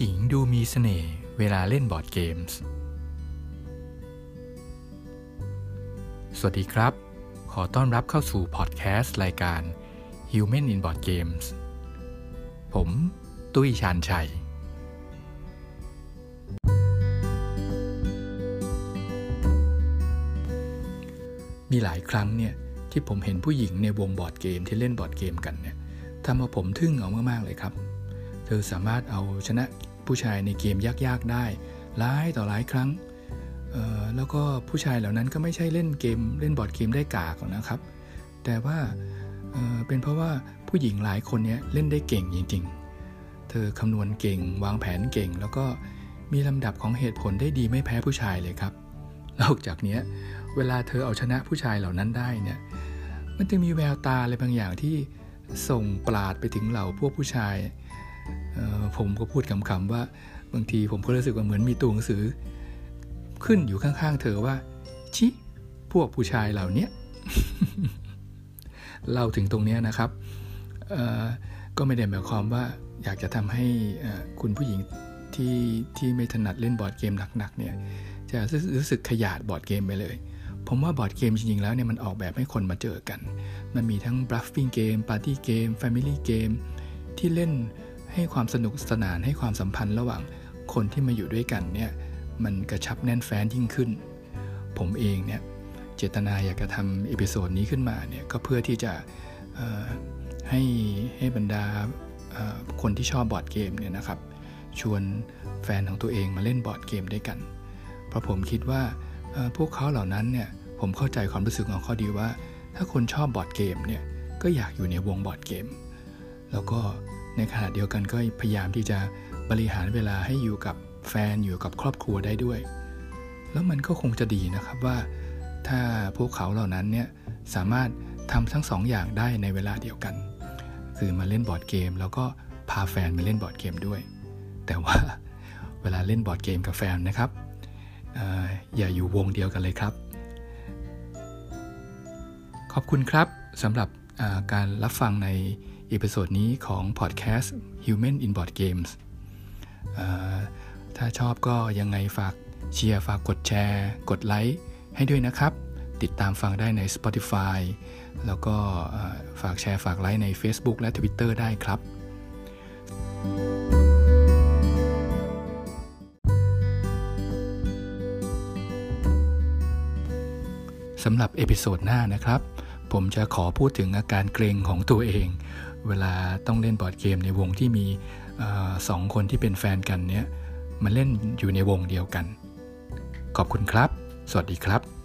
หญิงดูมีเสน่ห์เวลาเล่นบอร์ดเกมส์ สวัสดีครับ ขอต้อนรับเข้าสู่พอดแคสต์รายการ Human in Board Games ผม ตุ้ยชานชัย มีหลายครั้งเนี่ย ที่ผมเห็นผู้หญิงในวงบอร์ดเกมที่เล่นบอร์ดเกมกันเนี่ยทำเอาผมทึ่งเอามากๆเลยครับ เธอสามารถเอาชนะผู้ชายในเกมยากๆได้หลายต่อหลายครั้งแล้วก็ผู้ชายเหล่านั้นก็ไม่ใช่เล่นเกม เล่นบอร์ดเกมได้กากนะครับ แต่ว่าเเป็นเพราะว่าผู้หญิงหลายคนเนี้ยเล่นได้เก่งจริงๆ เธอคำนวณเก่ง วางแผนเก่ง แล้วก็มีลำดับของเหตุผลได้ดีไม่แพ้ผู้ชายเลยครับ นอกจากนี้เวลาเธอเอาชนะผู้ชายเหล่านั้นได้เนี่ยมันจะมีแววตาอะไรบางอย่างที่ส่งปราดไปถึงเหล่าพวกผู้ชาย ผมก็พูดคำๆว่าบางทีผมก็รู้สึกว่าเหมือนมีตัวหนังสือ ขึ้นอยู่ข้างๆเธอว่า ชิ พวกผู้ชายเหล่านี้เล่าถึงตรงนี้นะครับก็ไม่ได้หมายความว่าอยากจะทำให้คุณผู้หญิงที่ที่ไม่ถนัดเล่นบอร์ดเกมหนักๆเนี่ยจะรู้สึกขยาดบอร์ดเกมไปเลย ผมว่าบอร์ดเกมจริงๆแล้วเนี่ยมันออกแบบให้คนมาเจอกัน มันมีทั้ง bluffing เกม party เกม family เกมที่เล่น ให้ความสนุกสนานให้ความสัมพันธ์ระหว่างคนที่มาอยู่ด้วยกันเนี่ยมันกระชับแน่นแฟ้นยิ่งขึ้น ผมเองเนี่ยเจตนาอยากจะทำ episode นี้ขึ้นมาเนี่ยก็เพื่อที่จะให้ให้บรรดาคนที่ชอบบอร์ดเกมเนี่ยนะครับ ชวนแฟนของตัวเองมาเล่นบอร์ดเกมด้วยกัน เพราะผมคิดว่าพวกเขาเหล่านั้นเนี่ยผมเข้าใจความรู้สึกของเขาดีว่า ถ้าคนชอบบอร์ดเกมเนี่ยก็อยากอยู่ในวงบอร์ดเกม แล้วก็ ในขณะเดียวกันก็พยายามที่จะบริหารเวลาให้อยู่กับแฟนอยู่กับครอบครัวได้ด้วย แล้วมันก็คงจะดีนะครับว่า ถ้าพวกเขาเหล่านั้นเนี่ยสามารถทำทั้งสองอย่างได้ในเวลาเดียวกัน คือมาเล่นบอร์ดเกม แล้วก็พาแฟนมาเล่นบอร์ดเกมด้วย แต่ว่าเวลาเล่นบอร์ดเกมกับแฟนนะครับออย่าอยู่วงเดียวกันเลยครับ ขอบคุณครับสำหรับการรับฟังใน episode นี้ของพอดแคสต์ Human in Board Games ถ้าชอบก็ยังไงฝากเชียร์ฝากกดแชร์ กดไลค์ให้ด้วยนะครับ ติดตามฟังได้ใน Spotify แล้วก็ฝากแชร์ฝากไลค์ใน Facebook และ Twitter ได้ครับ สำหรับ episode หน้านะครับ ผมจะขอพูดถึงอาการเกร็งของตัวเอง เวลาต้องเล่นบอร์ดเกมในวงที่มีสองคนที่เป็นแฟนกันเนี่ยมาเล่นอยู่ในวงเดียวกัน ขอบคุณครับ สวัสดีครับ